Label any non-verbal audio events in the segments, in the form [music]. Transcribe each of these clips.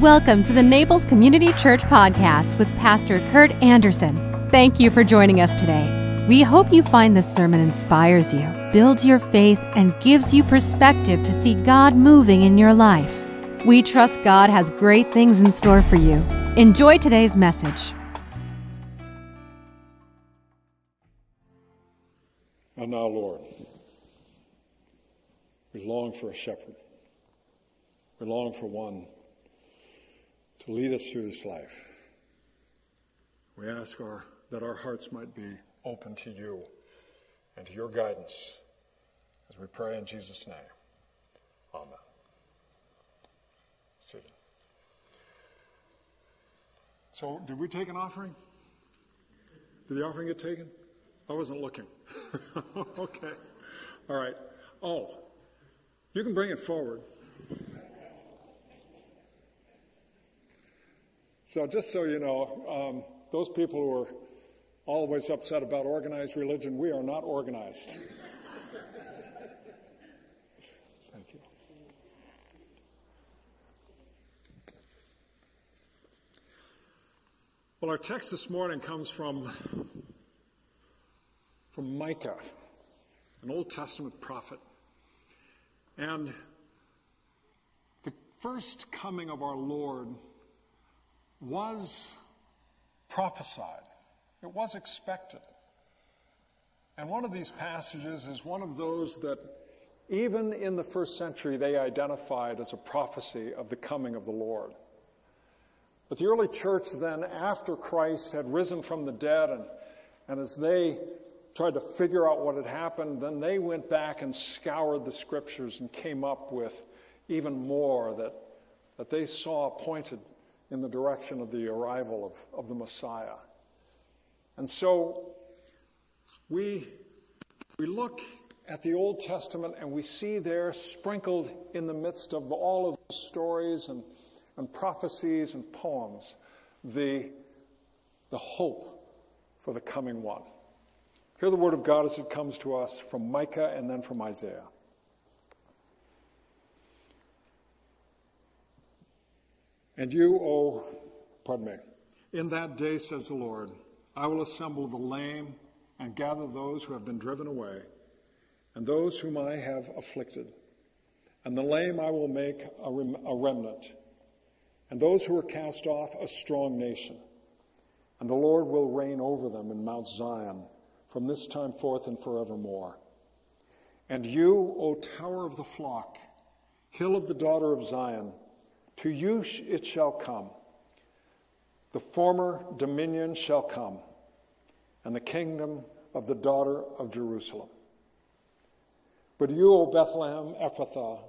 Welcome to the Naples Community Church Podcast with Pastor Kurt Anderson. Thank you for joining us today. We hope you find this sermon inspires you, builds your faith, and gives you perspective to see God moving in your life. We trust God has great things in store for you. Enjoy today's message. And now, Lord, we long for a shepherd. We long for one to lead us through this life. We ask our, that our hearts might be open to you and to your guidance as we pray in Jesus' name. Amen. See. So, did we take an offering? Did the offering get taken? I wasn't looking. [laughs] okay. All right. Oh, you can bring it forward. So, just so you know, um, those people who are always upset about organized religion, we are not organized. Thank you. Well, our text this morning comes from, from Micah, an Old Testament prophet. And the first coming of our Lord was prophesied, it was expected. And one of these passages is one of those that, even in the first century, they identified as a prophecy of the coming of the Lord. But the early church, then, after Christ had risen from the dead, and, and as they tried to figure out what had happened, then they went back and scoured the scriptures and came up with even more that, that they saw pointed in the direction of the arrival of, of the Messiah. And so we, we look at the Old Testament and we see there, sprinkled in the midst of all of the stories and, and prophecies and poems, the, the hope for the coming one. Hear the word of God as it comes to us from Micah and then from Isaiah. And you, O, pardon me, in that day, says the Lord, I will assemble the lame and gather those who have been driven away, and those whom I have afflicted. And the lame I will make a, rem- a remnant, and those who are cast off a strong nation. And the Lord will reign over them in Mount Zion from this time forth and forevermore. And you, O tower of the flock, hill of the daughter of Zion, to you it shall come. The former dominion shall come, and the kingdom of the daughter of Jerusalem. But you, O Bethlehem Ephrathah,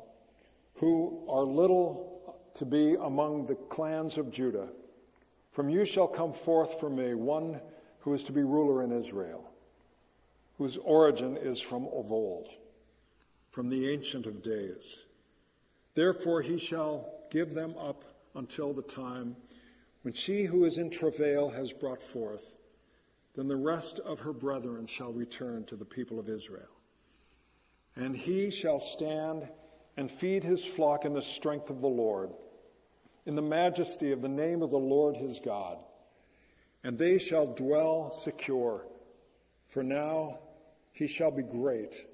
who are little to be among the clans of Judah, from you shall come forth for me one who is to be ruler in Israel, whose origin is from of old, from the Ancient of Days. Therefore he shall give them up until the time when she who is in travail has brought forth. Then the rest of her brethren shall return to the people of Israel. And he shall stand and feed his flock in the strength of the Lord, in the majesty of the name of the Lord his God. And they shall dwell secure, for now he shall be great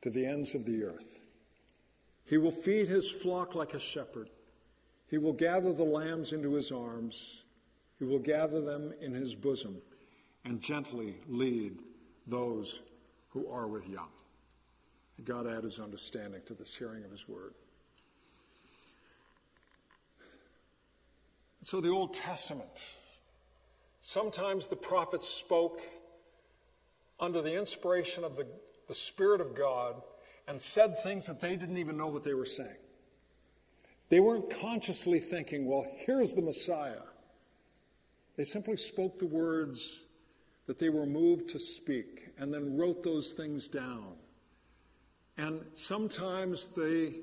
to the ends of the earth. He will feed his flock like a shepherd. He will gather the lambs into his arms. He will gather them in his bosom and gently lead those who are with young. God add his understanding to this hearing of his word. So, the Old Testament. Sometimes the prophets spoke under the inspiration of the, the Spirit of God and said things that they didn't even know what they were saying. They weren't consciously thinking, well, here's the Messiah. They simply spoke the words that they were moved to speak and then wrote those things down. And sometimes they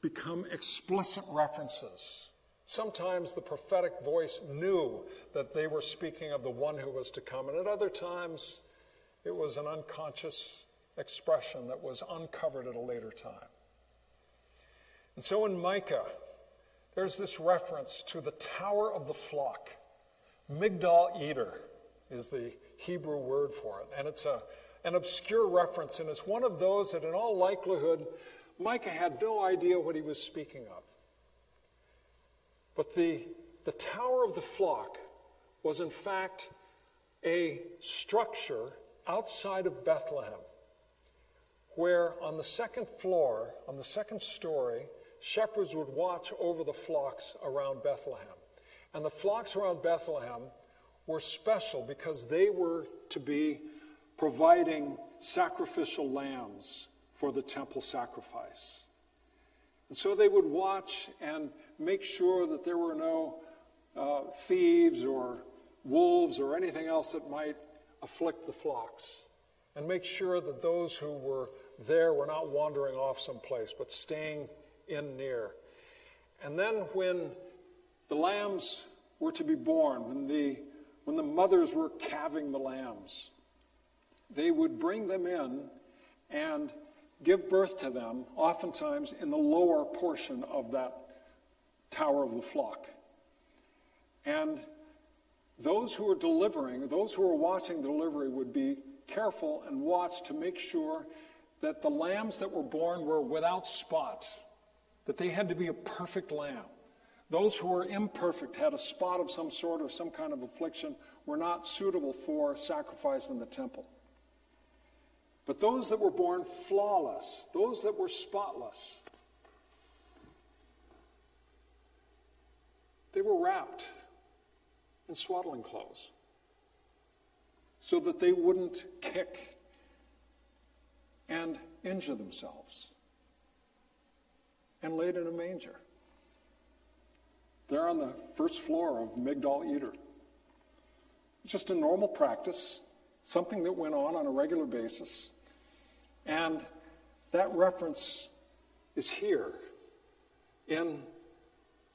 become explicit references. Sometimes the prophetic voice knew that they were speaking of the one who was to come, and at other times it was an unconscious expression that was uncovered at a later time. And so in Micah, there's this reference to the tower of the flock. Migdal Eder is the Hebrew word for it. And it's a, an obscure reference, and it's one of those that, in all likelihood, Micah had no idea what he was speaking of. But the, the tower of the flock was, in fact, a structure outside of Bethlehem where on the second floor, on the second story, shepherds would watch over the flocks around Bethlehem. And the flocks around Bethlehem were special because they were to be providing sacrificial lambs for the temple sacrifice. And so they would watch and make sure that there were no uh, thieves or wolves or anything else that might afflict the flocks. And make sure that those who were there were not wandering off someplace, but staying in near. And then when the lambs were to be born, when the, when the mothers were calving the lambs, they would bring them in and give birth to them, oftentimes in the lower portion of that tower of the flock. And those who were delivering, those who were watching the delivery, would be careful and watch to make sure that the lambs that were born were without spot, that they had to be a perfect lamb. Those who were imperfect, had a spot of some sort or some kind of affliction, were not suitable for sacrifice in the temple. But those that were born flawless, those that were spotless, they were wrapped in swaddling clothes so that they wouldn't kick and injure themselves and laid in a manger. They're on the first floor of Migdal Eder. Just a normal practice, something that went on on a regular basis. And that reference is here in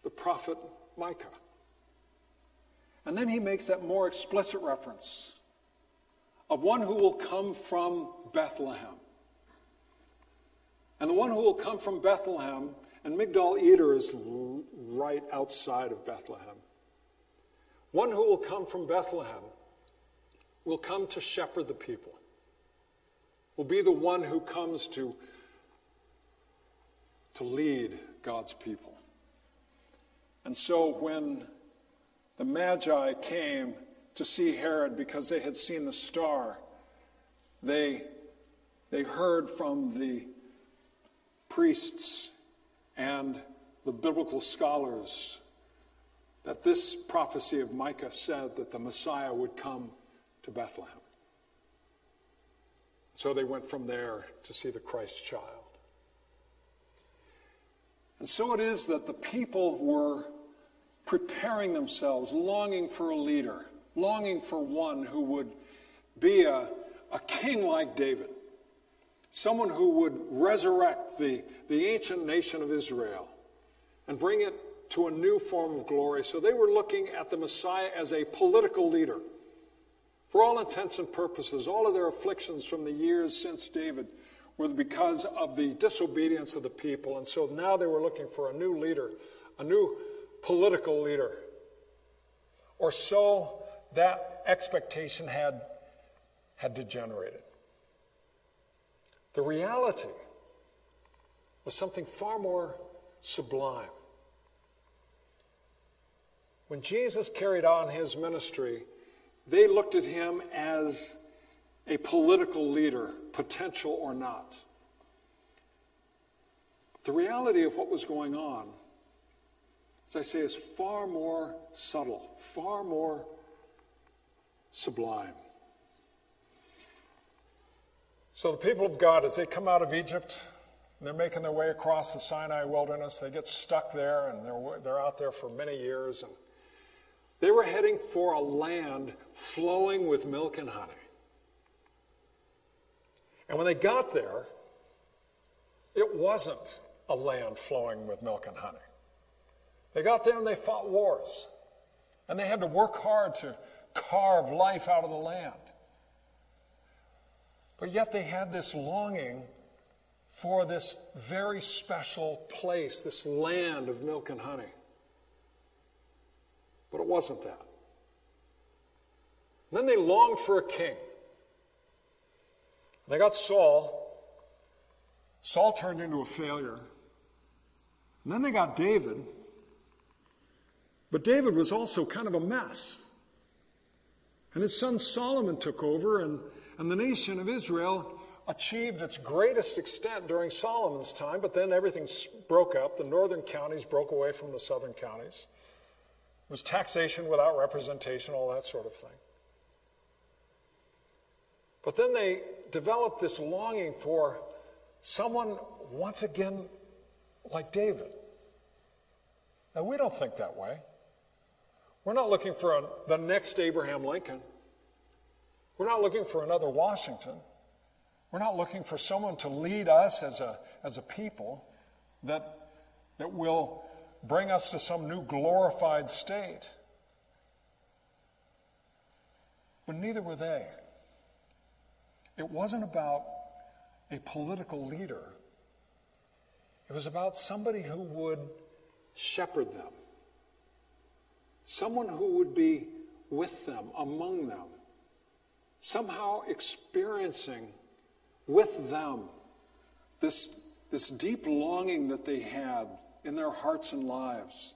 the prophet Micah. And then he makes that more explicit reference of one who will come from Bethlehem. And the one who will come from Bethlehem, and Migdal Eder is right outside of Bethlehem. One who will come from Bethlehem will come to shepherd the people, will be the one who comes to, to lead God's people. And so when the Magi came to see Herod because they had seen the star, they, they heard from the priests and the biblical scholars that this prophecy of Micah said that the Messiah would come to Bethlehem. So they went from there to see the Christ child. And so it is that the people were preparing themselves, longing for a leader, longing for one who would be a, a king like David someone who would resurrect the, the ancient nation of Israel and bring it to a new form of glory. So they were looking at the Messiah as a political leader. For all intents and purposes, all of their afflictions from the years since David were because of the disobedience of the people. And so now they were looking for a new leader, a new political leader. Or so that expectation had, had degenerated. The reality was something far more sublime. When Jesus carried on his ministry, they looked at him as a political leader, potential or not. The reality of what was going on, as I say, is far more subtle, far more sublime. So the people of God, as they come out of Egypt, they're making their way across the Sinai wilderness. They get stuck there, and they're, they're out there for many years. And they were heading for a land flowing with milk and honey. And when they got there, it wasn't a land flowing with milk and honey. They got there and they fought wars. And they had to work hard to carve life out of the land. But yet they had this longing for this very special place, this land of milk and honey. But it wasn't that. then they longed for a king. They got Saul. Saul turned into a failure. And then they got David. But David was also kind of a mess. And his son Solomon took over, and, and the nation of Israel achieved its greatest extent during Solomon's time, but then everything broke up. The northern counties broke away from the southern counties. It was taxation without representation, all that sort of thing. But then they developed this longing for someone once again like David. Now, we don't think that way. We're not looking for a, the next Abraham Lincoln. We're not looking for another Washington. We're not looking for someone to lead us as a, as a people that, that will bring us to some new glorified state. But neither were they. It wasn't about a political leader, it was about somebody who would shepherd them, someone who would be with them, among them, somehow experiencing with them this, this deep longing that they had in their hearts and lives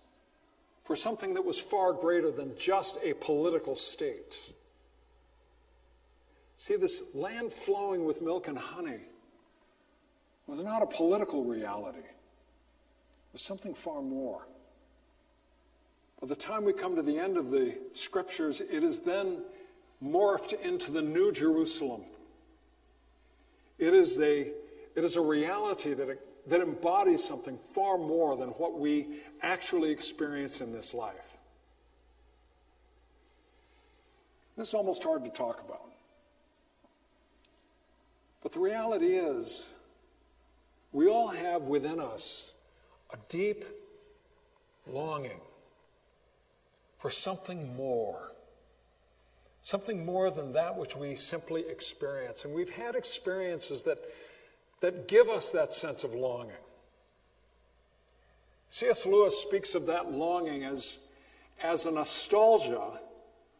for something that was far greater than just a political state. See, this land flowing with milk and honey was not a political reality, it was something far more. By the time we come to the end of the scriptures, it is then morphed into the New Jerusalem it is a, it is a reality that, that embodies something far more than what we actually experience in this life. This is almost hard to talk about. But the reality is, we all have within us a deep longing for something more something more than that which we simply experience. And we've had experiences that, that give us that sense of longing. C.S. Lewis speaks of that longing as, as a nostalgia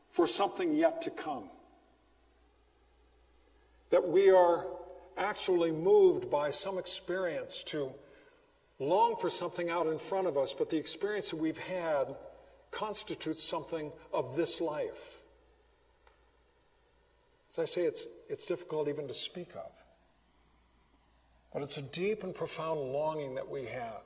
for something yet to come. That we are actually moved by some experience to long for something out in front of us, but the experience that we've had constitutes something of this life. As I say, it's, it's difficult even to speak of. But it's a deep and profound longing that we have.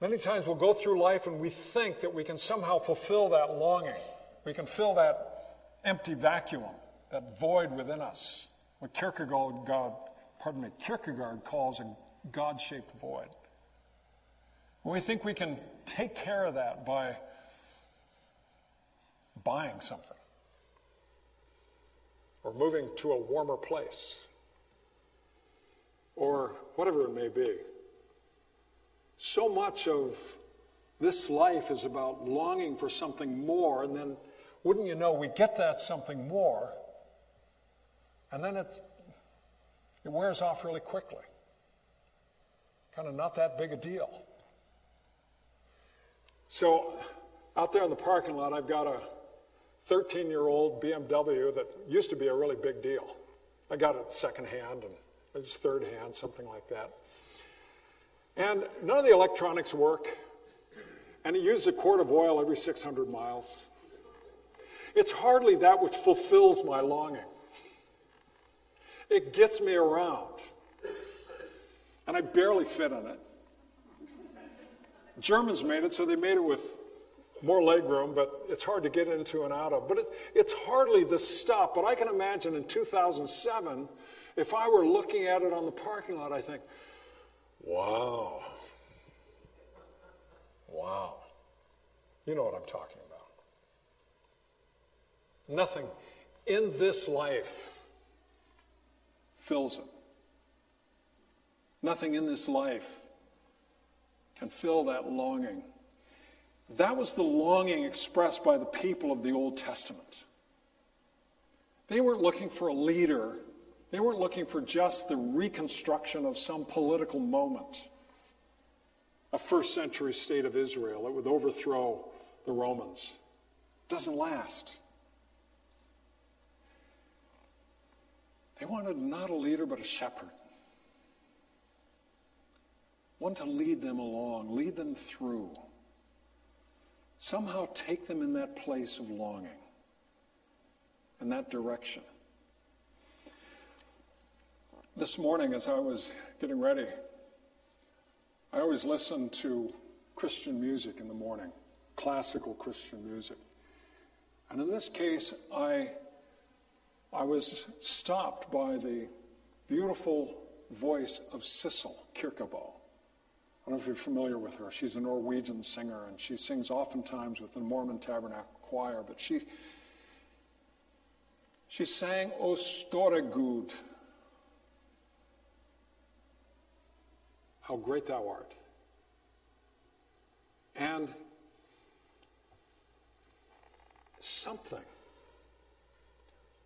Many times we'll go through life and we think that we can somehow fulfill that longing. We can fill that empty vacuum, that void within us. What Kierkegaard, God, pardon me, Kierkegaard calls a God shaped void. We think we can take care of that by buying something or moving to a warmer place, or whatever it may be. So much of this life is about longing for something more, and then, wouldn't you know, we get that something more, and then it, it wears off really quickly. Kind of not that big a deal. So, out there in the parking lot, I've got a 13 year old BMW that used to be a really big deal. I got it secondhand and it was third hand, something like that. And none of the electronics work, and it uses a quart of oil every 600 miles. It's hardly that which fulfills my longing. It gets me around, and I barely fit in it. Germans made it, so they made it with more leg room, but it's hard to get into and out of. But it, it's hardly the stuff. But I can imagine in 2007, if I were looking at it on the parking lot, I think, wow. Wow. You know what I'm talking about. Nothing in this life fills it. Nothing in this life can fill that longing that was the longing expressed by the people of the Old Testament. They weren't looking for a leader, they weren't looking for just the reconstruction of some political moment. a first century state of Israel that would overthrow the Romans. It Doesn't last. They wanted not a leader, but a shepherd. One to lead them along, lead them through. Somehow take them in that place of longing, in that direction. This morning, as I was getting ready, I always listen to Christian music in the morning, classical Christian music. And in this case, I, I was stopped by the beautiful voice of Sissel Kyrkjebø. I don't know if you're familiar with her. She's a Norwegian singer, and she sings oftentimes with the Mormon Tabernacle Choir. But she, she sang O Store Gud, how great thou art. And something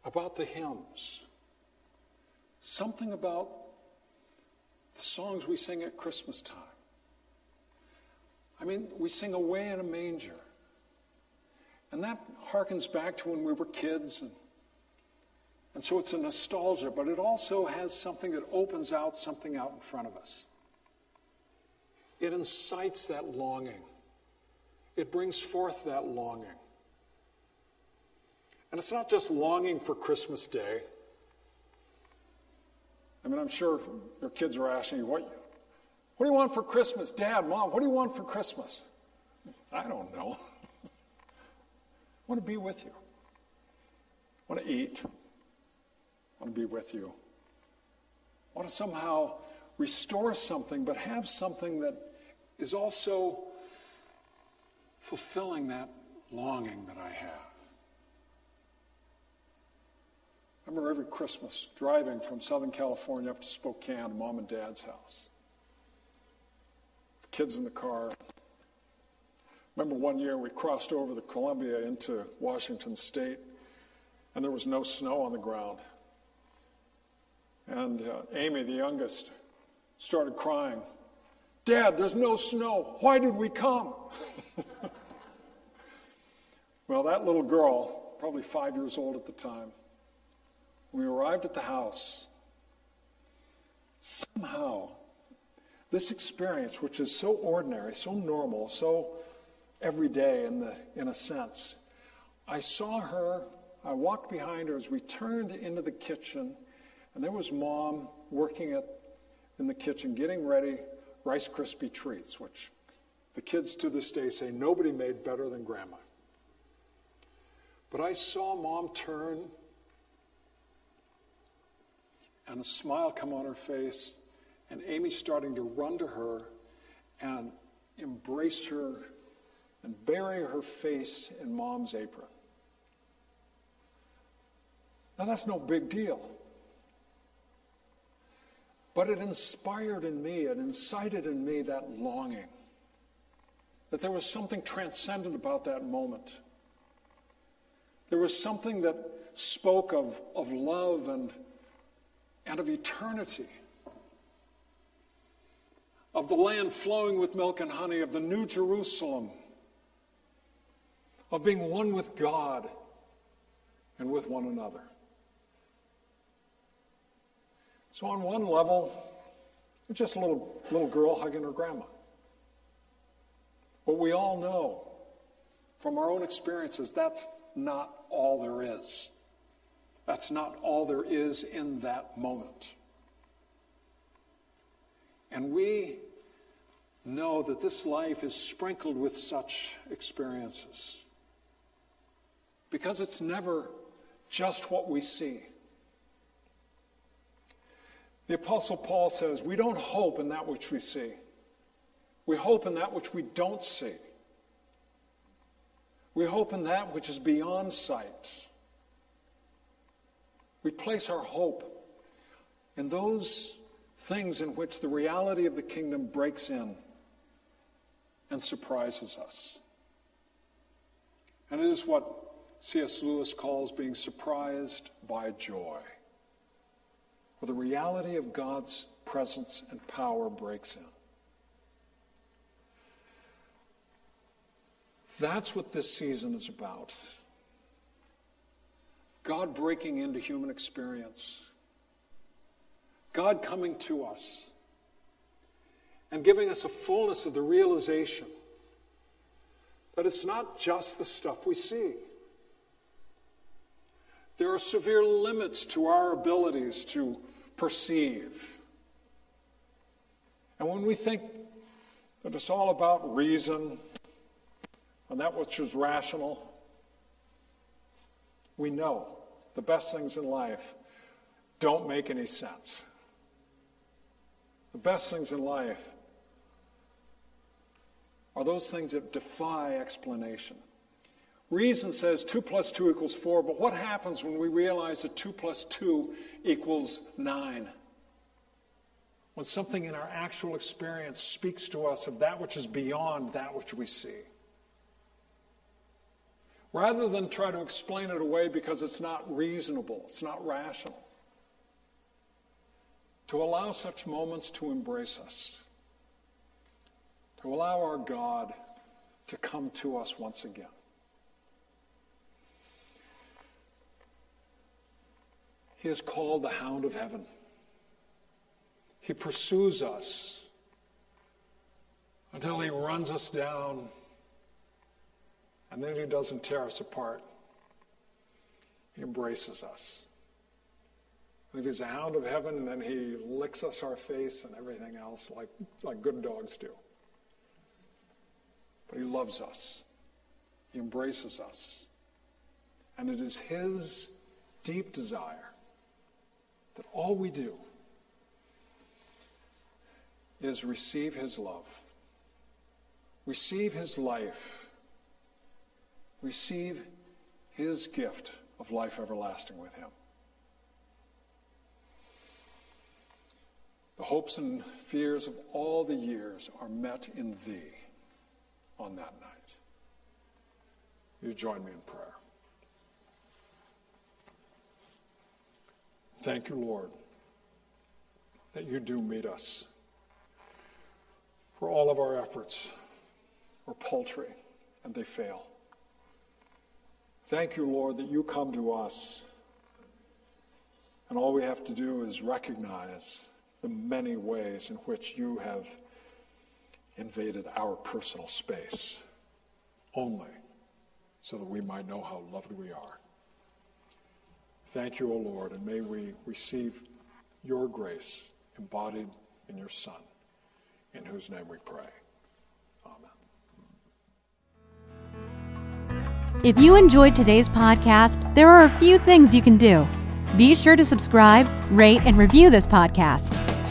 about the hymns, something about the songs we sing at Christmas time. I mean, we sing Away in a Manger. And that harkens back to when we were kids. And, and so it's a nostalgia, but it also has something that opens out something out in front of us. It incites that longing, it brings forth that longing. And it's not just longing for Christmas Day. I mean, I'm sure your kids are asking you, what, what do you want for Christmas? Dad, Mom, what do you want for Christmas? I don't know. I want to be with you. I want to eat. I want to be with you. I want to somehow restore something, but have something that is also fulfilling that longing that I have. I remember every Christmas driving from Southern California up to Spokane, mom and dad's house. Kids in the car. Remember one year we crossed over the Columbia into Washington State, and there was no snow on the ground. And uh, Amy, the youngest, started crying. Dad, there's no snow. Why did we come? [laughs] well, that little girl, probably five years old at the time, when we arrived at the house, somehow this experience, which is so ordinary, so normal, so everyday in, the, in a sense, I saw her, I walked behind her as we turned into the kitchen, and there was mom working at, in the kitchen, getting ready Rice Krispie treats, which the kids to this day say nobody made better than grandma. But I saw mom turn and a smile come on her face, and Amy's starting to run to her and embrace her and bury her face in mom's apron. Now, that's no big deal. But it inspired in me, it incited in me that longing. That there was something transcendent about that moment. There was something that spoke of, of love and, and of eternity, of the land flowing with milk and honey, of the new Jerusalem, of being one with God and with one another. So, on one level, it's just a little, little girl hugging her grandma. But we all know from our own experiences that's not all there is. That's not all there is in that moment. And we know that this life is sprinkled with such experiences because it's never just what we see. The Apostle Paul says, We don't hope in that which we see, we hope in that which we don't see. We hope in that which is beyond sight. We place our hope in those things in which the reality of the kingdom breaks in and surprises us. And it is what C.S. Lewis calls being surprised by joy where the reality of God's presence and power breaks in. That's what this season is about. God breaking into human experience. God coming to us and giving us a fullness of the realization that it's not just the stuff we see. There are severe limits to our abilities to perceive. And when we think that it's all about reason and that which is rational, we know the best things in life don't make any sense. The best things in life are those things that defy explanation. Reason says 2 plus 2 equals 4, but what happens when we realize that 2 plus 2 equals 9? When something in our actual experience speaks to us of that which is beyond that which we see. Rather than try to explain it away because it's not reasonable, it's not rational. To allow such moments to embrace us to allow our God to come to us once again. He is called the hound of heaven. He pursues us until he runs us down, and then he doesn't tear us apart. He embraces us. And if he's a hound of heaven, then he licks us our face and everything else like, like good dogs do. But He loves us, He embraces us. And it is His deep desire that all we do is receive His love, receive His life, receive His gift of life everlasting with Him. The hopes and fears of all the years are met in Thee on that night. You join me in prayer. Thank you, Lord, that you do meet us. For all of our efforts are paltry and they fail. Thank you, Lord, that you come to us. And all we have to do is recognize the many ways in which you have invaded our personal space only so that we might know how loved we are. Thank you, O Lord, and may we receive your grace embodied in your Son, in whose name we pray. Amen. If you enjoyed today's podcast, there are a few things you can do. Be sure to subscribe, rate, and review this podcast.